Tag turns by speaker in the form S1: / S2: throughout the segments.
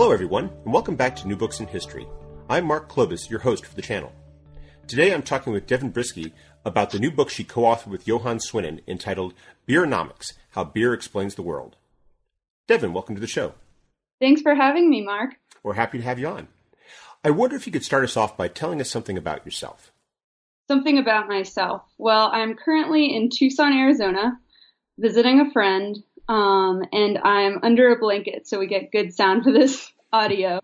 S1: Hello, everyone, and welcome back to New Books in History. I'm Mark Klobas, your host for the channel. Today I'm talking with Devin Briski about the new book she co authored with Johan Swinnen entitled Beeronomics How Beer Explains the World. Devin, welcome to the show.
S2: Thanks for having me, Mark.
S1: We're happy to have you on. I wonder if you could start us off by telling us something about yourself.
S2: Something about myself. Well, I'm currently in Tucson, Arizona, visiting a friend um, and I'm under a blanket, so we get good sound for this audio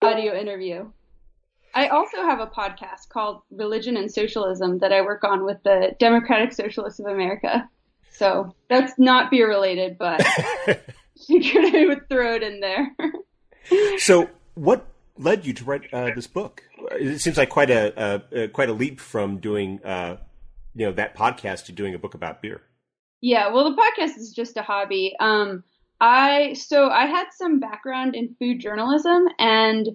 S2: audio interview. I also have a podcast called Religion and Socialism that I work on with the Democratic Socialists of America. So that's not beer related, but figured I would throw it in there.
S1: so, what led you to write uh, this book? It seems like quite a, a, quite a leap from doing uh, you know that podcast to doing a book about beer.
S2: Yeah, well, the podcast is just a hobby. Um, I so I had some background in food journalism, and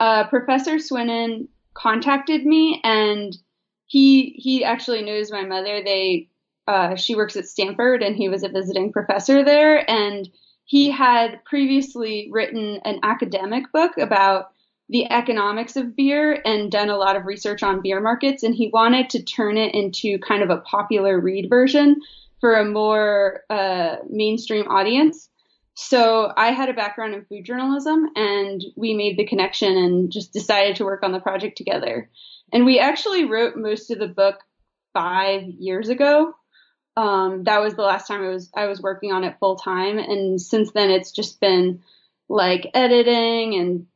S2: uh, Professor Swinnen contacted me, and he he actually knows my mother. They uh, she works at Stanford, and he was a visiting professor there, and he had previously written an academic book about the economics of beer and done a lot of research on beer markets, and he wanted to turn it into kind of a popular read version for a more uh, mainstream audience. So I had a background in food journalism and we made the connection and just decided to work on the project together. And we actually wrote most of the book five years ago. Um, that was the last time I was I was working on it full time, and since then it's just been like editing and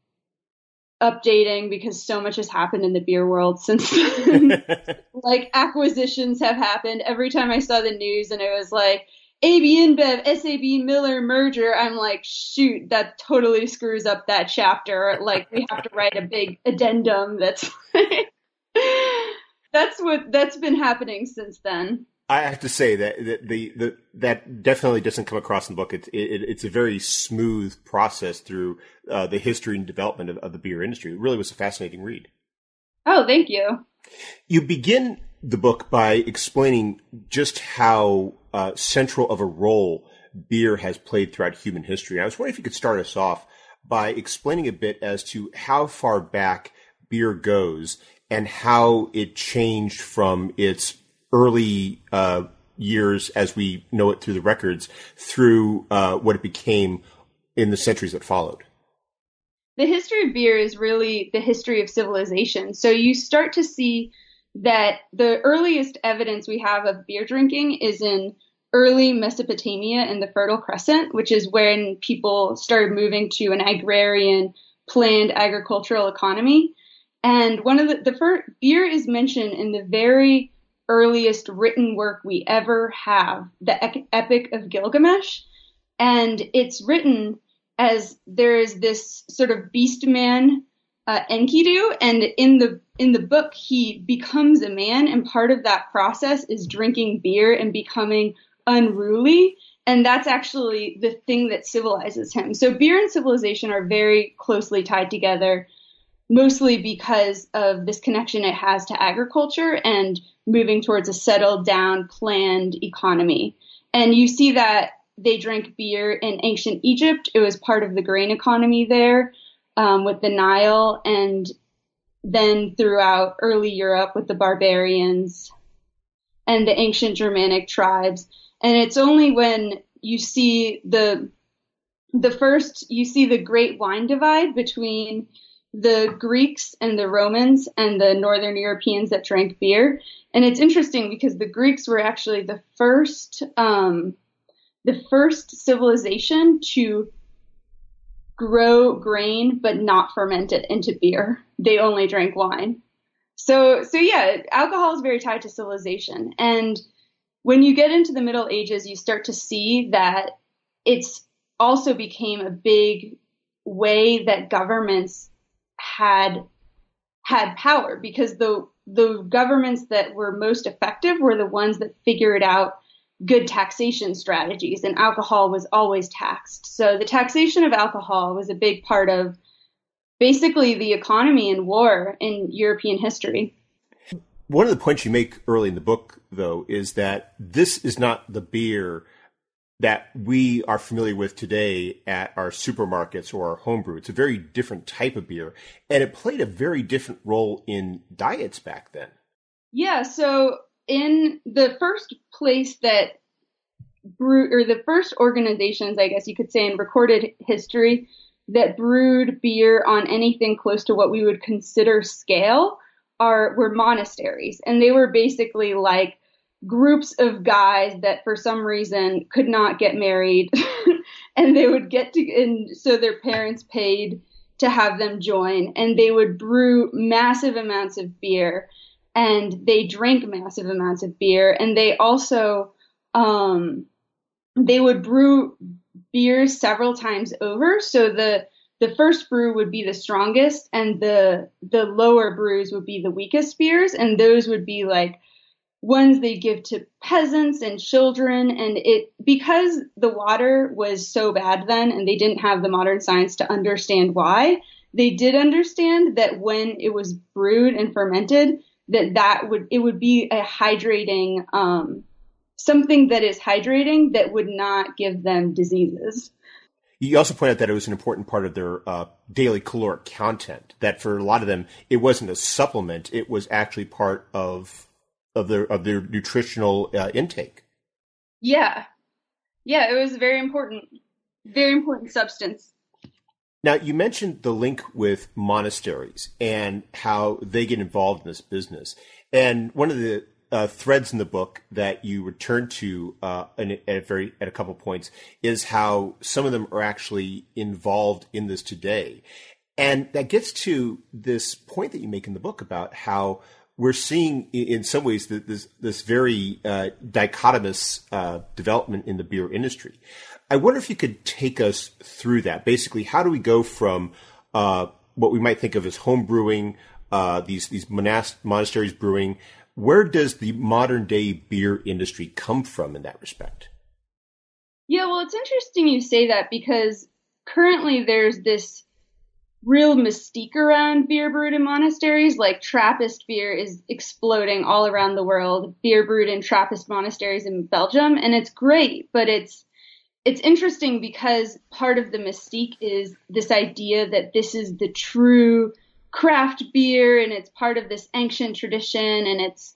S2: updating because so much has happened in the beer world since then. like acquisitions have happened. Every time I saw the news and it was like AB InBev, SAB Miller merger, I'm like, shoot, that totally screws up that chapter. Like we have to write a big addendum that's that's what that's been happening since then.
S1: I have to say that that the, the that definitely doesn't come across in the book. It's it, it's a very smooth process through uh, the history and development of, of, the beer industry. It really was a fascinating read.
S2: Oh, thank you.
S1: You begin the book by explaining just how uh, central of a role beer has played throughout human history. I was wondering if you could start us off by explaining a bit as to how far back beer goes and how it changed from its early uh, years as we know it through the records through uh, what it became in the centuries that followed.
S2: The history of beer is really the history of civilization. So you start to see that the earliest evidence we have of beer drinking is in early Mesopotamia in the Fertile Crescent, which is when people started moving to an agrarian, planned agricultural economy. And one of the, the first beer is mentioned in the very earliest written work we ever have, the Epic of Gilgamesh. And it's written as there is this sort of beast man, uh, Enkidu, and in the in the book he becomes a man, and part of that process is drinking beer and becoming unruly. And that's actually the thing that civilizes him. So beer and civilization are very closely tied together, mostly because of this connection it has to agriculture and moving towards a settled down, planned economy. And you see that they drank beer in ancient Egypt. It was part of the grain economy there um, with the Nile, and then throughout early Europe with the barbarians and the ancient Germanic tribes. And it's only when you see the the first you see the great wine divide between the Greeks and the Romans and the Northern Europeans that drank beer. And it's interesting because the Greeks were actually the first, um, the first civilization to grow grain but not ferment it into beer. They only drank wine. So, so yeah, alcohol is very tied to civilization. And when you get into the Middle Ages, you start to see that it's also became a big way that governments had had power because the the governments that were most effective were the ones that figured out good taxation strategies and alcohol was always taxed. So the taxation of alcohol was a big part of basically the economy and war in European history.
S1: One of the points you make early in the book, though, is that this is not the beer that we are familiar with today at our supermarkets or our homebrew. It's a very different type of beer, and it played a very different role in diets back then.
S2: Yeah, so in the first place that brew or the first organizations, I guess you could say, in recorded history that brewed beer on anything close to what we would consider scale are were monasteries, and they were basically like groups of guys that for some reason could not get married and they would get to and so their parents paid to have them join and they would brew massive amounts of beer and they drank massive amounts of beer and they also um they would brew beers several times over. So the the first brew would be the strongest and the the lower brews would be the weakest beers and those would be like ones they give to peasants and children and it because the water was so bad then and they didn't have the modern science to understand why they did understand that when it was brewed and fermented that that would it would be a hydrating um, something that is hydrating that would not give them diseases.
S1: You also point out that it was an important part of their uh, daily caloric content that for a lot of them it wasn't a supplement it was actually part of of their of their nutritional uh, intake.
S2: Yeah, yeah, it was very important, very important substance.
S1: Now you mentioned the link with monasteries and how they get involved in this business, and one of the uh, threads in the book that you return to uh, in, at a very at a couple points is how some of them are actually involved in this today, and that gets to this point that you make in the book about how we're seeing in some ways this this very uh, dichotomous uh, development in the beer industry. I wonder if you could take us through that. Basically, how do we go from uh, what we might think of as home brewing, uh, these these monast- monasteries brewing? Where does the modern day beer industry come from in that respect?
S2: Yeah, well, it's interesting you say that because currently there's this real mystique around beer brewed in monasteries. Like Trappist beer is exploding all around the world. Beer brewed in Trappist monasteries in Belgium, and it's great, but it's it's interesting because part of the mystique is this idea that this is the true craft beer and it's part of this ancient tradition and it's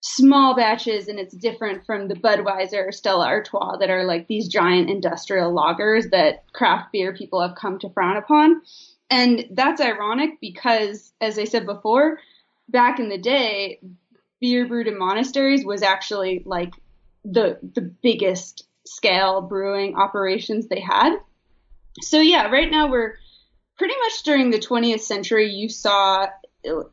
S2: small batches and it's different from the Budweiser or Stella Artois that are like these giant industrial lagers that craft beer people have come to frown upon. And that's ironic because, as I said before, back in the day, beer brewed in monasteries was actually like the the biggest scale brewing operations they had. So yeah, right now we're pretty much during the 20th century. You saw,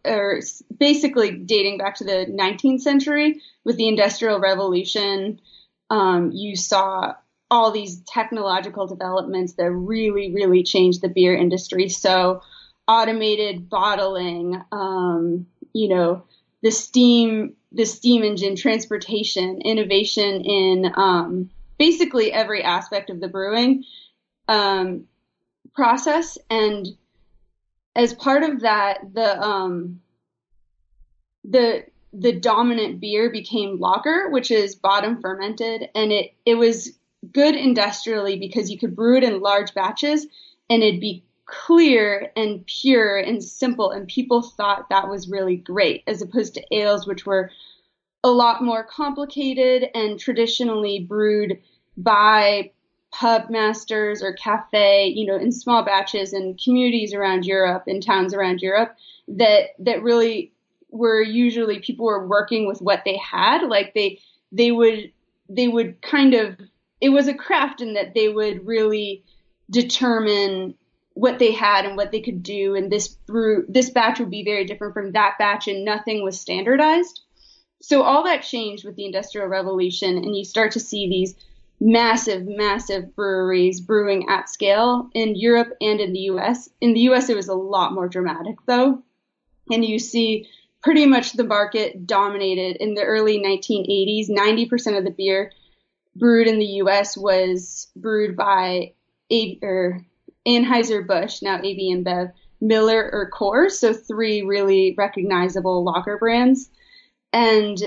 S2: or basically dating back to the 19th century with the Industrial Revolution. Um, you saw all these technological developments that really, really changed the beer industry. So automated bottling, um, you know, the steam, the steam engine, transportation, innovation in um, basically every aspect of the brewing um, process. And as part of that, the um, the the dominant beer became lager, which is bottom fermented, and it it was good industrially because you could brew it in large batches and it'd be clear and pure and simple and people thought that was really great as opposed to ales which were a lot more complicated and traditionally brewed by pub masters or cafe you know in small batches in communities around Europe in towns around Europe that that really were usually people were working with what they had. Like they they would they would kind of it was a craft in that they would really determine what they had and what they could do and this brew this batch would be very different from that batch and nothing was standardized So all that changed with the Industrial Revolution, and you start to see these massive, massive breweries brewing at scale in Europe and in the US. In the US, it was a lot more dramatic though. And you see pretty much the market dominated in the early 1980s. 90% of the beer brewed in the US was brewed by A- or Anheuser-Busch, now AB InBev, Miller or Coors, so three really recognizable lager brands. And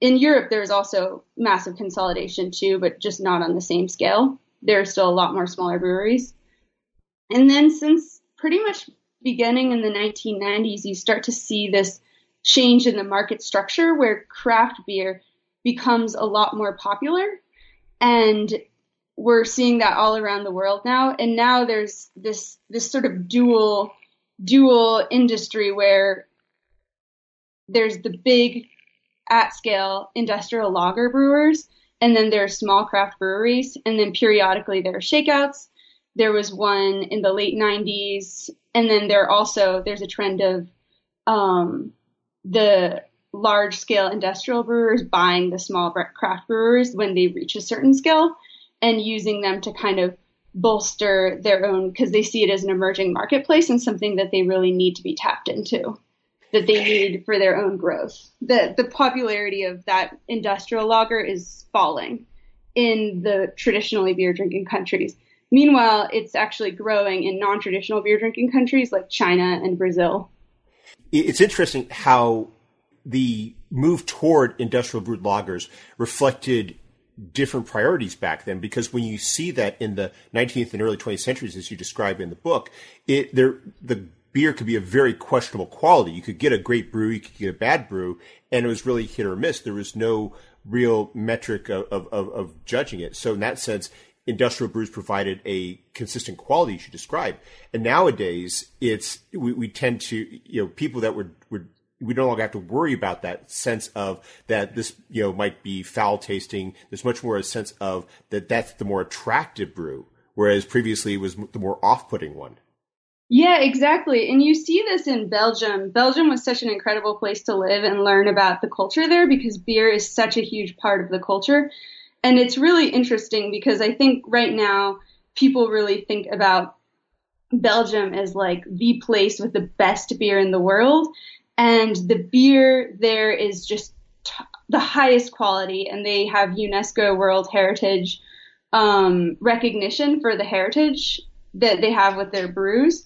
S2: in Europe, there's also massive consolidation too, but just not on the same scale. There are still a lot more smaller breweries. And then since pretty much beginning in the 1990s, you start to see this change in the market structure where craft beer becomes a lot more popular. And we're seeing that all around the world now. And now there's this, this sort of dual, dual industry where there's the big at scale industrial lager brewers, and then there are small craft breweries, and then periodically there are shakeouts. There was one in the late 90s, and then there also there's a trend of um, the large scale industrial brewers buying the small craft brewers when they reach a certain scale and using them to kind of bolster their own because they see it as an emerging marketplace and something that they really need to be tapped into that they need for their own growth. The the popularity of that industrial lager is falling in the traditionally beer drinking countries. Meanwhile, it's actually growing in non-traditional beer drinking countries like China and Brazil.
S1: It's interesting how the move toward industrial brewed lagers reflected different priorities back then because when you see that in the 19th and early 20th centuries as you describe in the book it there the beer could be a very questionable quality. You could get a great brew, you could get a bad brew, and it was really hit or miss. There was no real metric of, of, of judging it. So in that sense, industrial brews provided a consistent quality you describe. And nowadays, it's we, we tend to you know people that would would we no longer have to worry about that sense of that this you know might be foul tasting. There's much more a sense of that that's the more attractive brew, whereas previously it was the more off-putting one.
S2: Yeah, exactly. And you see this in Belgium. Belgium was such an incredible place to live and learn about the culture there because beer is such a huge part of the culture. And it's really interesting because I think right now people really think about Belgium as like the place with the best beer in the world. And the beer there is just t- the highest quality, and they have UNESCO World Heritage um, recognition for the heritage that they have with their brews.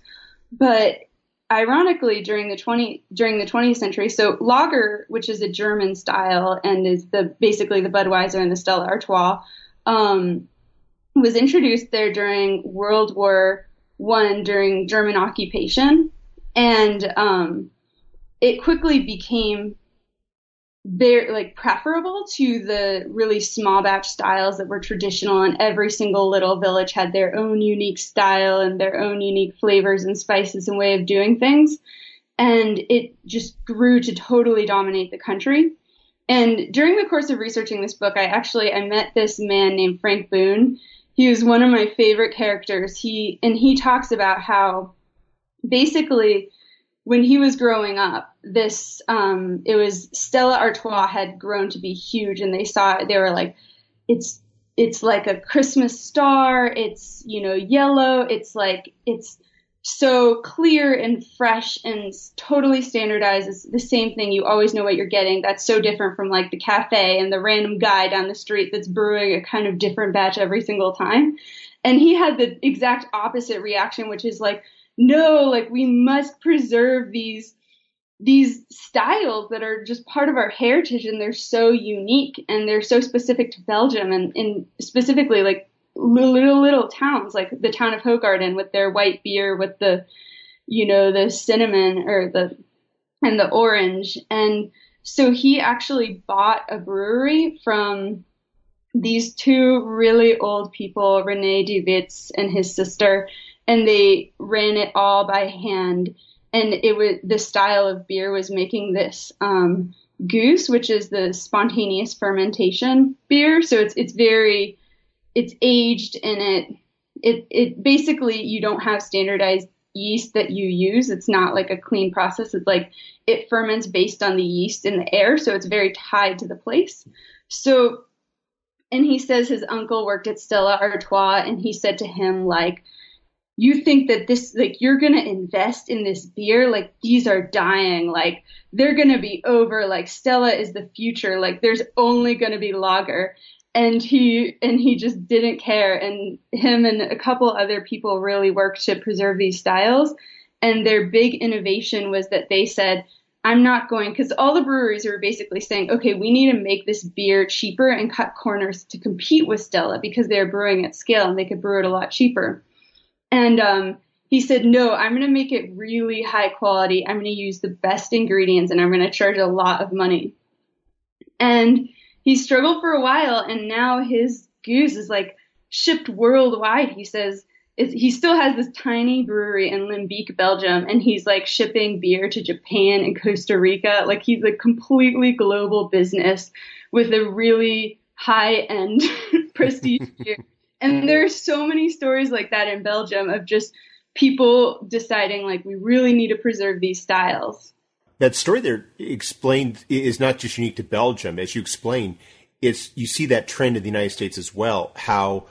S2: But ironically, during the 20 during the 20th century, so lager, which is a German style and is the basically the Budweiser and the Stella Artois, um, was introduced there during World War One during German occupation, and um, it quickly became they're like preferable to the really small batch styles that were traditional and every single little village had their own unique style and their own unique flavors and spices and way of doing things. And it just grew to totally dominate the country. And during the course of researching this book i actually i met this man named frank boon. He was one of my favorite characters. He and he talks about how basically when he was growing up, this um, it was Stella Artois had grown to be huge, and they saw it. They were like, it's it's like a Christmas star. It's you know yellow. It's like it's so clear and fresh and totally standardized. It's the same thing. You always know what you're getting. That's so different from like the cafe and the random guy down the street that's brewing a kind of different batch every single time. And he had the exact opposite reaction, which is like, no, like we must preserve these these styles that are just part of our heritage and they're so unique and they're so specific to Belgium and, and specifically like little little towns like the town of Hoegaarden with their white beer with the you know the cinnamon or the and the orange and so he actually bought a brewery from these two really old people Rene de and his sister and they ran it all by hand. And it was the style of beer was making this um, gueuze, which is the spontaneous fermentation beer. So it's it's very it's aged and it it it basically you don't have standardized yeast that you use. It's not like a clean process. It's like it ferments based on the yeast in the air, so it's very tied to the place. So, and he says his uncle worked at Stella Artois, and he said to him like, "You think that this like you're gonna invest in this beer? Like these are dying. Like they're gonna be over. Like Stella is the future. Like there's only gonna be lager." and he and he just didn't care and him and a couple other people really worked to preserve these styles and their big innovation was that they said i'm not going because all the breweries were basically saying okay we need to make this beer cheaper and cut corners to compete with stella because they're brewing at scale and they could brew it a lot cheaper and um, he said no i'm going to make it really high quality i'm going to use the best ingredients and i'm going to charge a lot of money and he struggled for a while and now his gueuze is like shipped worldwide. He says he still has this tiny brewery in Limburg, Belgium, and he's like shipping beer to Japan and Costa Rica. Like he's a completely global business with a really high end prestige beer. And there are so many stories like that in Belgium of just people deciding like we really need to preserve these styles
S1: that story there explained is not just unique to Belgium, as you explained. It's you see that trend in the United States as well. How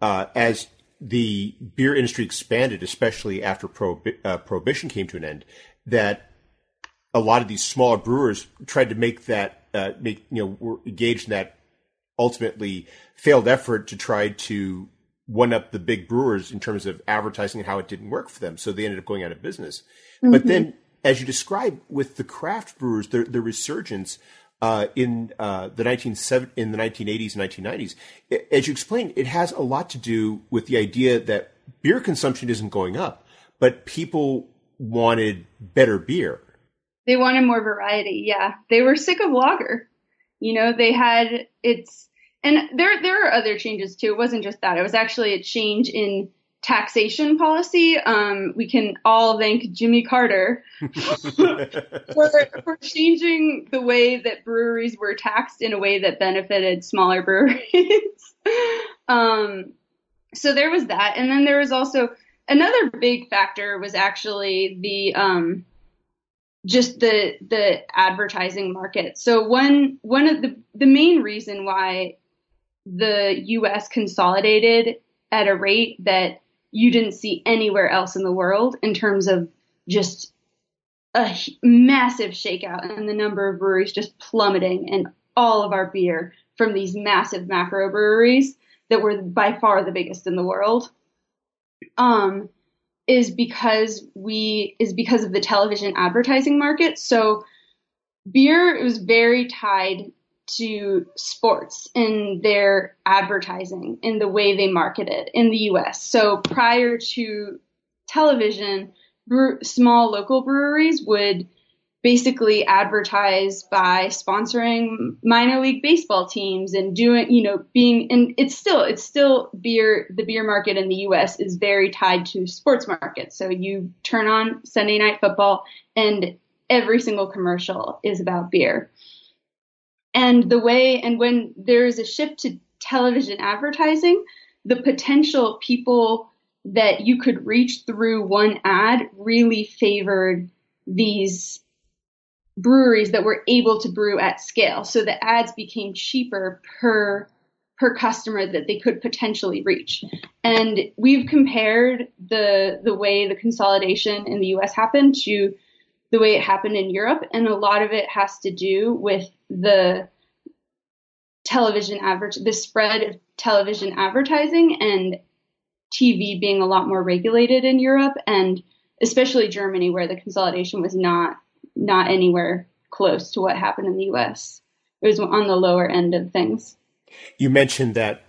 S1: uh, as the beer industry expanded, especially after prohibi- uh, prohibition came to an end, that a lot of these smaller brewers tried to make that uh, make you know were engaged in that ultimately failed effort to try to one up the big brewers in terms of advertising and how it didn't work for them. So they ended up going out of business. Mm-hmm. But then as you describe with the craft brewers, the, the resurgence uh, in uh, the 19 in the 1980s and 1990s, as you explained, it has a lot to do with the idea that beer consumption isn't going up, but people wanted better beer.
S2: They wanted more variety. Yeah, they were sick of lager. You know, they had it's and there there are other changes too. It wasn't just that. It was actually a change in taxation policy. Um, we can all thank Jimmy Carter for, for changing the way that breweries were taxed in a way that benefited smaller breweries. um, so there was that, and then there was also another big factor was actually the um, just the the advertising market. So one one of the the main reason why the U.S. consolidated at a rate that you didn't see anywhere else in the world in terms of just a massive shakeout and the number of breweries just plummeting and all of our beer from these massive macro breweries that were by far the biggest in the world um, is because we is because of the television advertising market so beer was very tied to sports in their advertising in the way they market it in the US. So prior to television, small local breweries would basically advertise by sponsoring minor league baseball teams and doing, you know, being, and it's still, it's still beer, the beer market in the US is very tied to sports markets. So you turn on Sunday night football and every single commercial is about beer and the way and when there is a shift to television advertising the potential people that you could reach through one ad really favored these breweries that were able to brew at scale. So the ads became cheaper per per customer that they could potentially reach. And we've compared the the way the consolidation in the US happened to the way it happened in Europe. And a lot of it has to do with the television advert the spread of television advertising and TV being a lot more regulated in Europe and especially Germany where the consolidation was not not anywhere close to what happened in the US. It was on the lower end of things.
S1: You mentioned that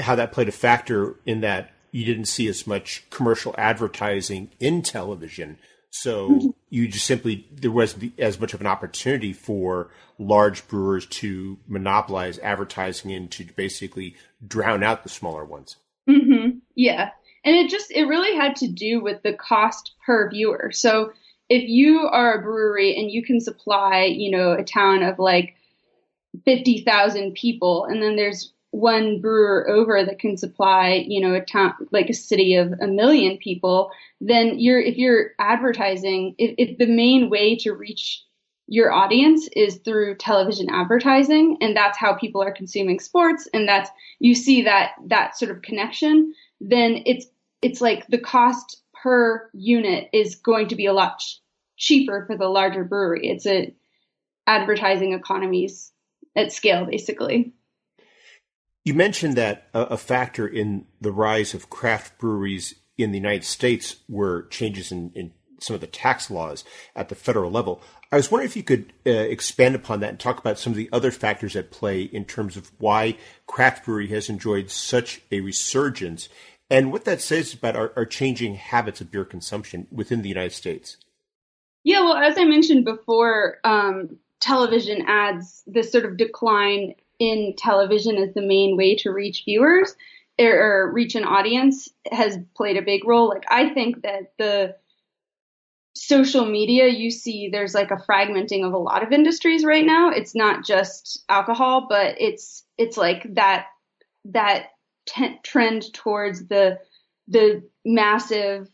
S1: how that played a factor in that you didn't see as much commercial advertising in television. So mm-hmm. you just simply there wasn't as much of an opportunity for large brewers to monopolize advertising and to basically drown out the smaller ones.
S2: Mm-hmm. Yeah, and it just it really had to do with the cost per viewer. So if you are a brewery and you can supply, you know, a town of like fifty thousand people, and then there's one brewer over that can supply, you know, a town like a city of a million people, then you're if you're advertising, if, if the main way to reach your audience is through television advertising and that's how people are consuming sports and that's you see that that sort of connection then it's it's like the cost per unit is going to be a lot ch- cheaper for the larger brewery it's a advertising economies at scale basically
S1: you mentioned that a, a factor in the rise of craft breweries in the United States were changes in, in some of the tax laws at the federal level. I was wondering if you could uh, expand upon that and talk about some of the other factors at play in terms of why craft brewery has enjoyed such a resurgence and what that says about our, our changing habits of beer consumption within the United States.
S2: Yeah, well, as I mentioned before, um, television ads, this sort of decline in television as the main way to reach viewers or, or reach an audience has played a big role. Like, I think that the social media, you see there's like a fragmenting of a lot of industries right now. It's not just alcohol, but it's it's like that that t- trend towards the the massive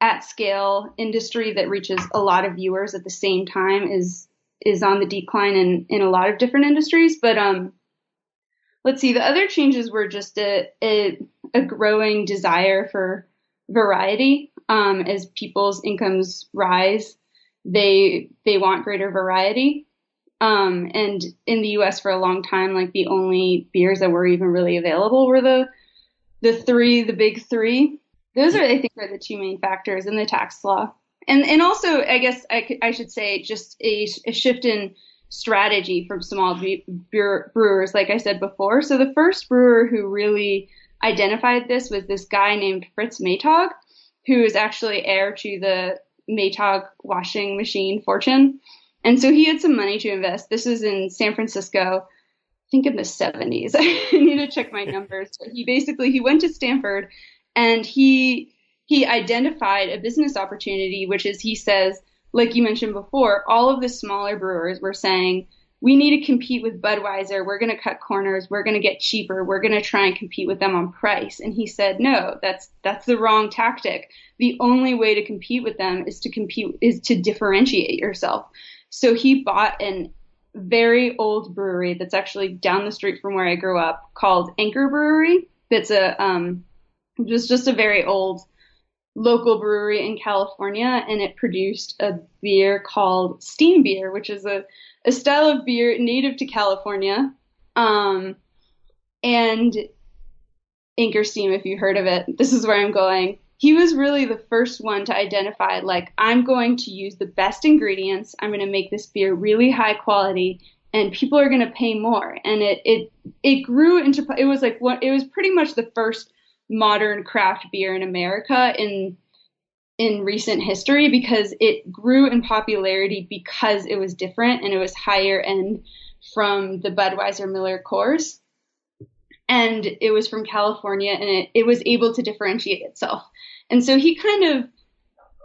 S2: at scale industry that reaches a lot of viewers at the same time is is on the decline in in a lot of different industries. But um, let's see, the other changes were just a a, a growing desire for variety um, as people's incomes rise, they they want greater variety. Um, and in the U.S. for a long time, like the only beers that were even really available were the the three, the big three. Those are, I think, are the two main factors in the tax law. And and also, I guess I, I should say just a, a shift in strategy from small brewers, like I said before. So the first brewer who really identified this was this guy named Fritz Maytag, who is actually heir to the Maytag washing machine fortune. And so he had some money to invest. This was in San Francisco, I think in the 70s. I need to check my numbers. But he basically he went to Stanford and he he identified a business opportunity, which is he says, like you mentioned before, all of the smaller brewers were saying, we need to compete with Budweiser. We're going to cut corners. We're going to get cheaper. We're going to try and compete with them on price. And he said, no, that's, that's the wrong tactic. The only way to compete with them is to compete, is to differentiate yourself. So he bought an very old brewery that's actually down the street from where I grew up called Anchor Brewery. That's a, um, just, just a very old local brewery in California and it produced a beer called Steam Beer, which is a a style of beer native to California. Um, and Anchor Steam, if you heard of it, this is where I'm going. He was really the first one to identify, like, I'm going to use the best ingredients. I'm going to make this beer really high quality, and people are going to pay more. And it it it grew into it was like what it was pretty much the first modern craft beer in America in in recent history because it grew in popularity because it was different and it was higher end from the Budweiser Miller Coors. And it was from California and it, it was able to differentiate itself. And so he kind of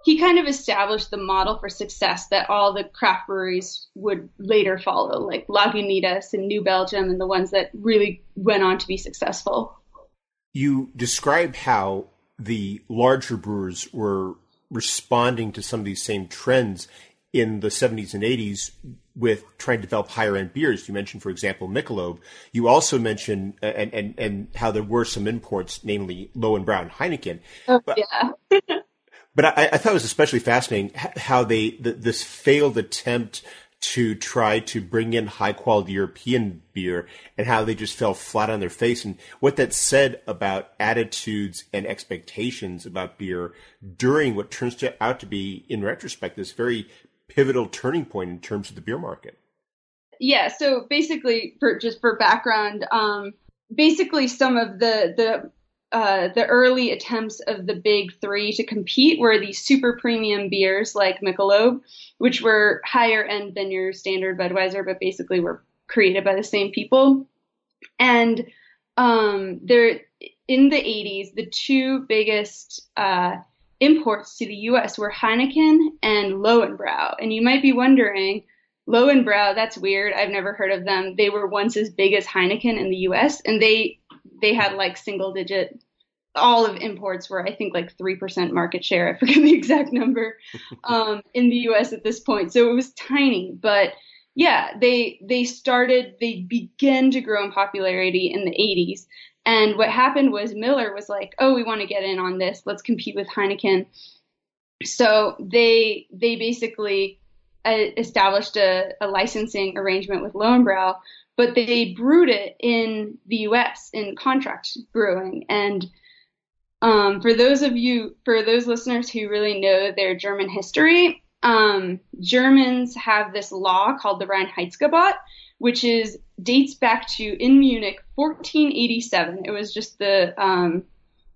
S2: he kind of established the model for success that all the craft breweries would later follow, like Lagunitas and New Belgium and the ones that really went on to be successful.
S1: You describe how the larger brewers were responding to some of these same trends in the 70s and 80s with trying to develop higher end beers. You mentioned, for example, Michelob. You also mentioned uh, and, and, and how there were some imports, namely Löwenbräu Heineken.
S2: Oh, but, yeah.
S1: but I, I, thought it was especially fascinating how they the, this failed attempt to try to bring in high quality European beer and how they just fell flat on their face and what that said about attitudes and expectations about beer during what turns out to be, in retrospect, this very pivotal turning point in terms of the beer market.
S2: Yeah. So basically, for just for background, um, basically some of the the uh, the early attempts of the big three to compete were these super premium beers like Michelob, which were higher end than your standard Budweiser, but basically were created by the same people. And um, there, in the 80s, the two biggest uh, imports to the U.S. were Heineken and Löwenbräu. And you might be wondering, Lowenbrau, that's weird. I've never heard of them. They were once as big as Heineken in the U.S. and they they had like single digit. All of imports were, I think, like three percent market share. I forget the exact number um, in the U.S. at this point, so it was tiny. But yeah, they they started. They began to grow in popularity in the 80s. And what happened was Miller was like, "Oh, we want to get in on this. Let's compete with Heineken." So they they basically uh, established a, a, licensing arrangement with Lowenbrau, but they brewed it in the U.S. in contract brewing. And um, for those of you, for those listeners who really know their German history, um, Germans have this law called the Reinheitsgebot, which is dates back to in Munich 1487. It was just the um,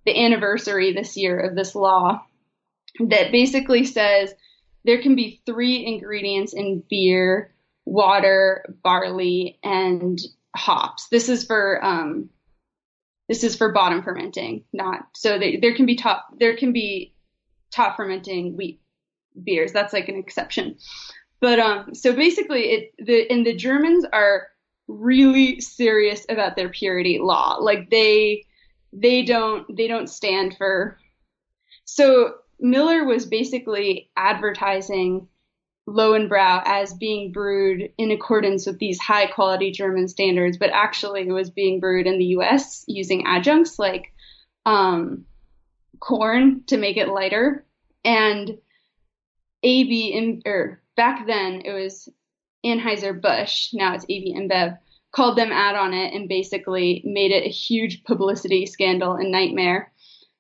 S2: the anniversary this year of this law that basically says there can be three ingredients in beer water barley and hops. This is for um, this is for bottom fermenting not so they, there can be top there can be top fermenting wheat beers. That's like an exception. But um so basically it the and the germans are really serious about their purity law like they they don't they don't stand for so Miller was basically advertising Lowenbrau as being brewed in accordance with these high quality German standards, but actually it was being brewed in the US using adjuncts like um, corn to make it lighter. And AB, in, or back then it was Anheuser-Busch, now it's AB InBev, called them out on it and basically made it a huge publicity scandal and nightmare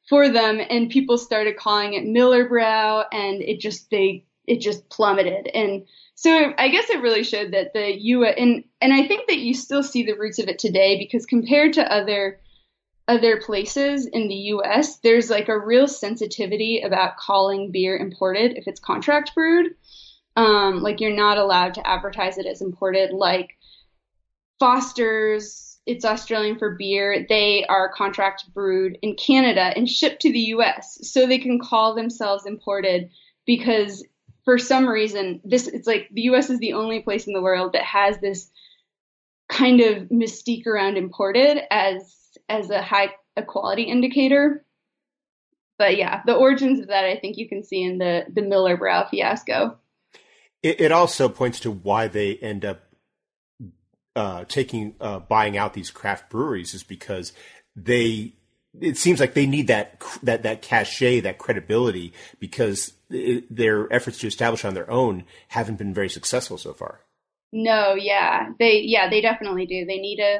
S2: for them. And people started calling it Millerbrau and it just they it just plummeted. And so I guess it really showed that the U and and I think that you still see the roots of it today because compared to other other places in the US there's like a real sensitivity about calling beer imported if it's contract brewed um, like you're not allowed to advertise it as imported like Foster's it's Australian for beer. They are contract brewed in Canada and shipped to the US. So they can call themselves imported because for some reason this it's like the US is the only place in the world that has this kind of mystique around imported as as a high a quality indicator. But yeah, the origins of that I think you can see in the the Millerbrau fiasco.
S1: It, it also points to why they end up uh, taking uh, buying out these craft breweries is because they it seems like they need that that that cachet, that credibility, because it, their efforts to establish on their own haven't been very successful so far.
S2: No, yeah, they yeah they definitely do. They need a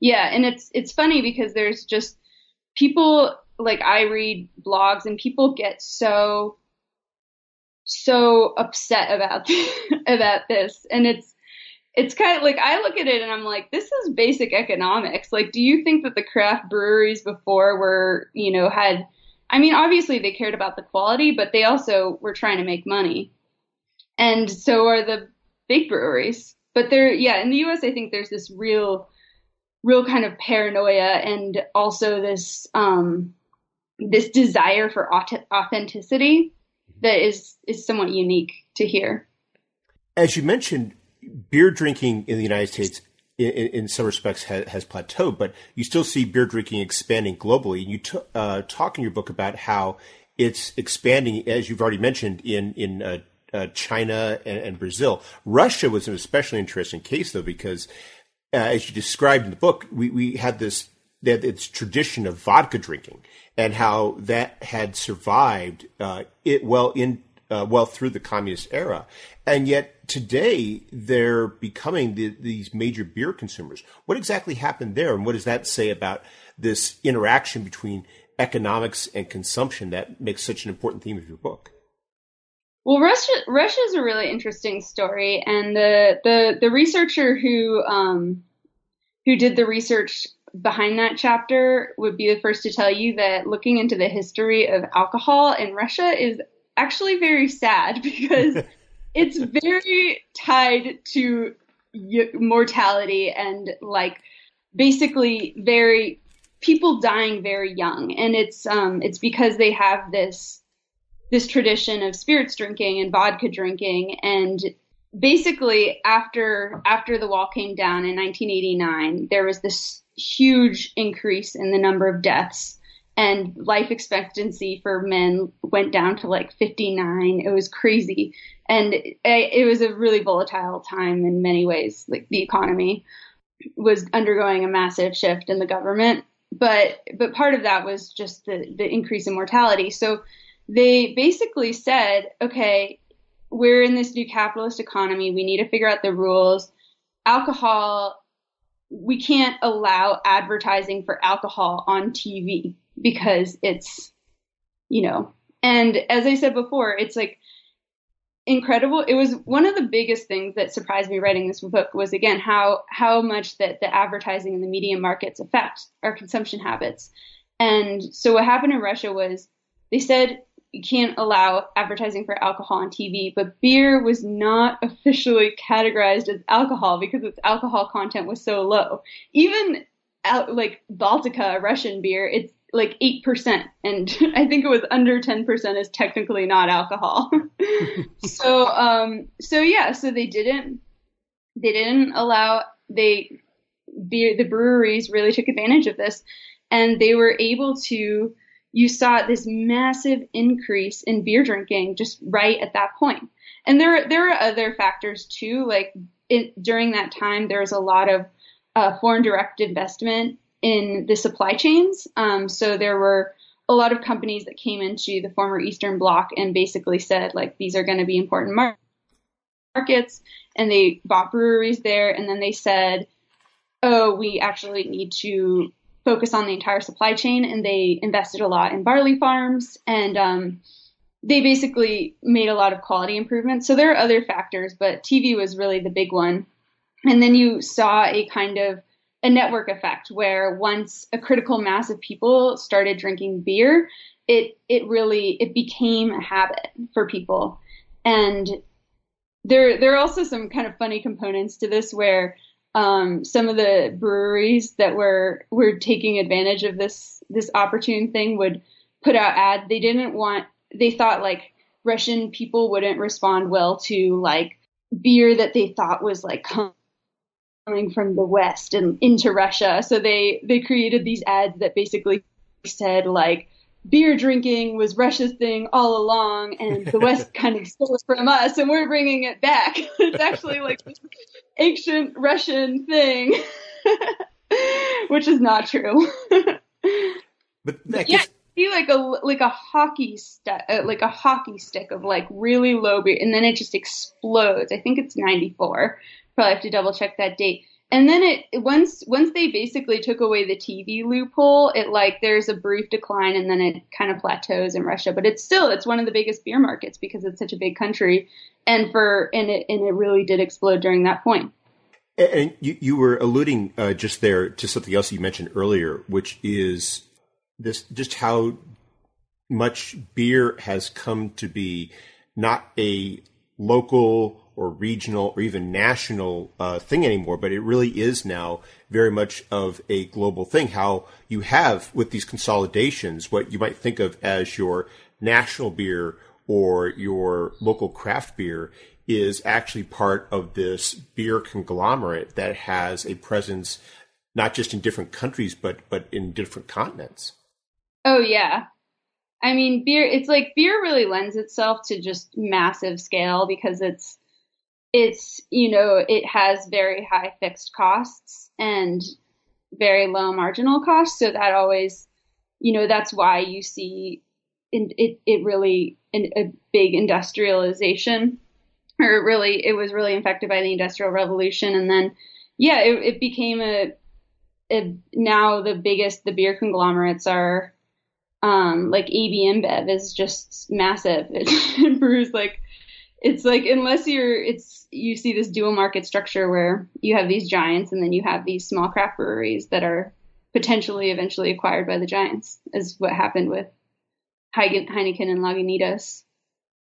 S2: yeah, and it's it's funny because there's just people like I read blogs and people get so so upset about about this, and it's it's kind of like I look at it and I'm like, this is basic economics. Like, do you think that the craft breweries before were, you know, had, I mean, obviously they cared about the quality, but they also were trying to make money. And so are the big breweries. But there, yeah, in the US, I think there's this real, real kind of paranoia and also this, um, this desire for authenticity that is, is somewhat unique to here.
S1: As you mentioned, beer drinking in the United States in, in, some respects has, has, plateaued, but you still see beer drinking expanding globally. And you t- uh, talk in your book about how it's expanding, as you've already mentioned, in in uh, uh, China and, and, Brazil. Russia was an especially interesting case, though, because uh, as you described in the book, we, we had this that its tradition of vodka drinking and how that had survived uh, it well in uh, well through the communist era. And yet today they're becoming the, these major beer consumers. What exactly happened there? And what does that say about this interaction between economics and consumption that makes such an important theme of your book?
S2: Well, Russia Russia is a really interesting story, and the the the researcher who um, who did the research behind that chapter would be the first to tell you that looking into the history of alcohol in Russia is actually very sad because it's very tied to mortality and like basically very people dying very young. And it's um it's because they have this this tradition of spirits drinking and vodka drinking. And basically after after the wall came down in 1989, there was this huge increase in the number of deaths and life expectancy for men went down to like 59. It was crazy. And it, was a really volatile time in many ways. Like the economy was undergoing a massive shift in the government. But, but part of that was just the, the increase in mortality. So they basically said, okay, we're in this new capitalist economy. We need to figure out the rules. Alcohol, we can't allow advertising for alcohol on TV because it's, you know, and as I said before, it's like incredible. It was one of the biggest things that surprised me writing this book was again how how much that the advertising and the media markets affect our consumption habits. And so what happened in Russia was they said you can't allow advertising for alcohol on TV, but beer was not officially categorized as alcohol because its alcohol content was so low. Even like Baltika, Russian beer, it's like 8% and i think it was under 10% is technically not alcohol so um so yeah so they didn't they didn't allow they beer the breweries really took advantage of this and they were able to you saw this massive increase in beer drinking just right at that point and there there are other factors too like it, during that time there was a lot of uh, foreign direct investment in the supply chains. Um, so there were a lot of companies that came into the former Eastern Bloc and basically said, like, these are going to be important mar- markets. And they bought breweries there. And then they said, oh, we actually need to focus on the entire supply chain. And they invested a lot in barley farms. And um, they basically made a lot of quality improvements. So there are other factors, but TV was really the big one. And then you saw a kind of a network effect where once a critical mass of people started drinking beer, it it really it became a habit for people. And there there are also some kind of funny components to this where um, some of the breweries that were were taking advantage of this this opportune thing would put out ad. They didn't want they thought like Russian people wouldn't respond well to like beer that they thought was like coming from the West and into Russia. So they they created these ads that basically said like beer drinking was Russia's thing all along, and the West kind of stole it from us, and we're bringing it back. it's actually like this ancient Russian thing, which is not true.
S1: but that
S2: yeah, see like a like a hockey stick, uh, like a hockey stick of like really low beer, and then it just explodes. I think it's ninety four probably have to double check that date. And then it once once they basically took away the TV loophole, it like there's a brief decline and then it kind of plateaus in Russia. But it's still it's one of the biggest beer markets because it's such a big country, and for and it and it really did explode during that point.
S1: And you, you were alluding uh, just there to something else you mentioned earlier, which is this just how much beer has come to be not a local or regional or even national uh, thing anymore, but it really is now very much of a global thing. How you have with these consolidations, what you might think of as your national beer or your local craft beer is actually part of this beer conglomerate that has a presence not just in different countries but but in different continents.
S2: Oh yeah. I mean beer it's like beer really lends itself to just massive scale because it's it's you know it has very high fixed costs and very low marginal costs. So that always you know that's why you see in, it it really in, a big industrialization or really it was really infected by the industrial revolution. And then yeah it, it became a, a, now the biggest the beer conglomerates are um like AB InBev is just massive. It, it brews like it's like unless you're it's you see this dual market structure where you have these giants and then you have these small craft breweries that are potentially eventually acquired by the giants is what happened with Heineken and Lagunitas.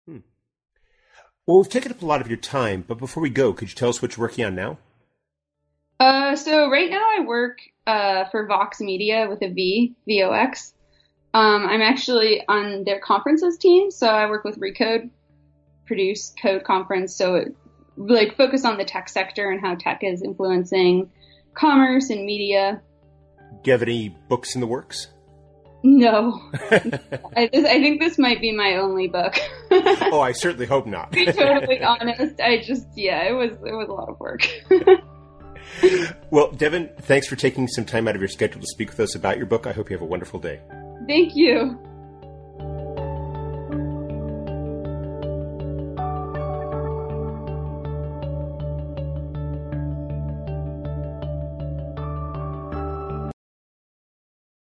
S2: Hmm.
S1: Well, we've taken up a lot of your time, but before we go, could you tell us what you're working on now?
S2: Uh, so right now I work uh, for Vox Media with a V, VOX. Um, I'm actually on their conferences team, so I work with Recode produce Code Conference. So it, like focus on the tech sector and how tech is influencing commerce and media.
S1: Do you have any books in the works?
S2: No, I, I, think this might be my only book.
S1: oh, I certainly hope not.
S2: to be totally honest, I just yeah, it was it was a lot of work.
S1: well, Devin, thanks for taking some time out of your schedule to speak with us about your book. I hope you have a wonderful day.
S2: Thank you.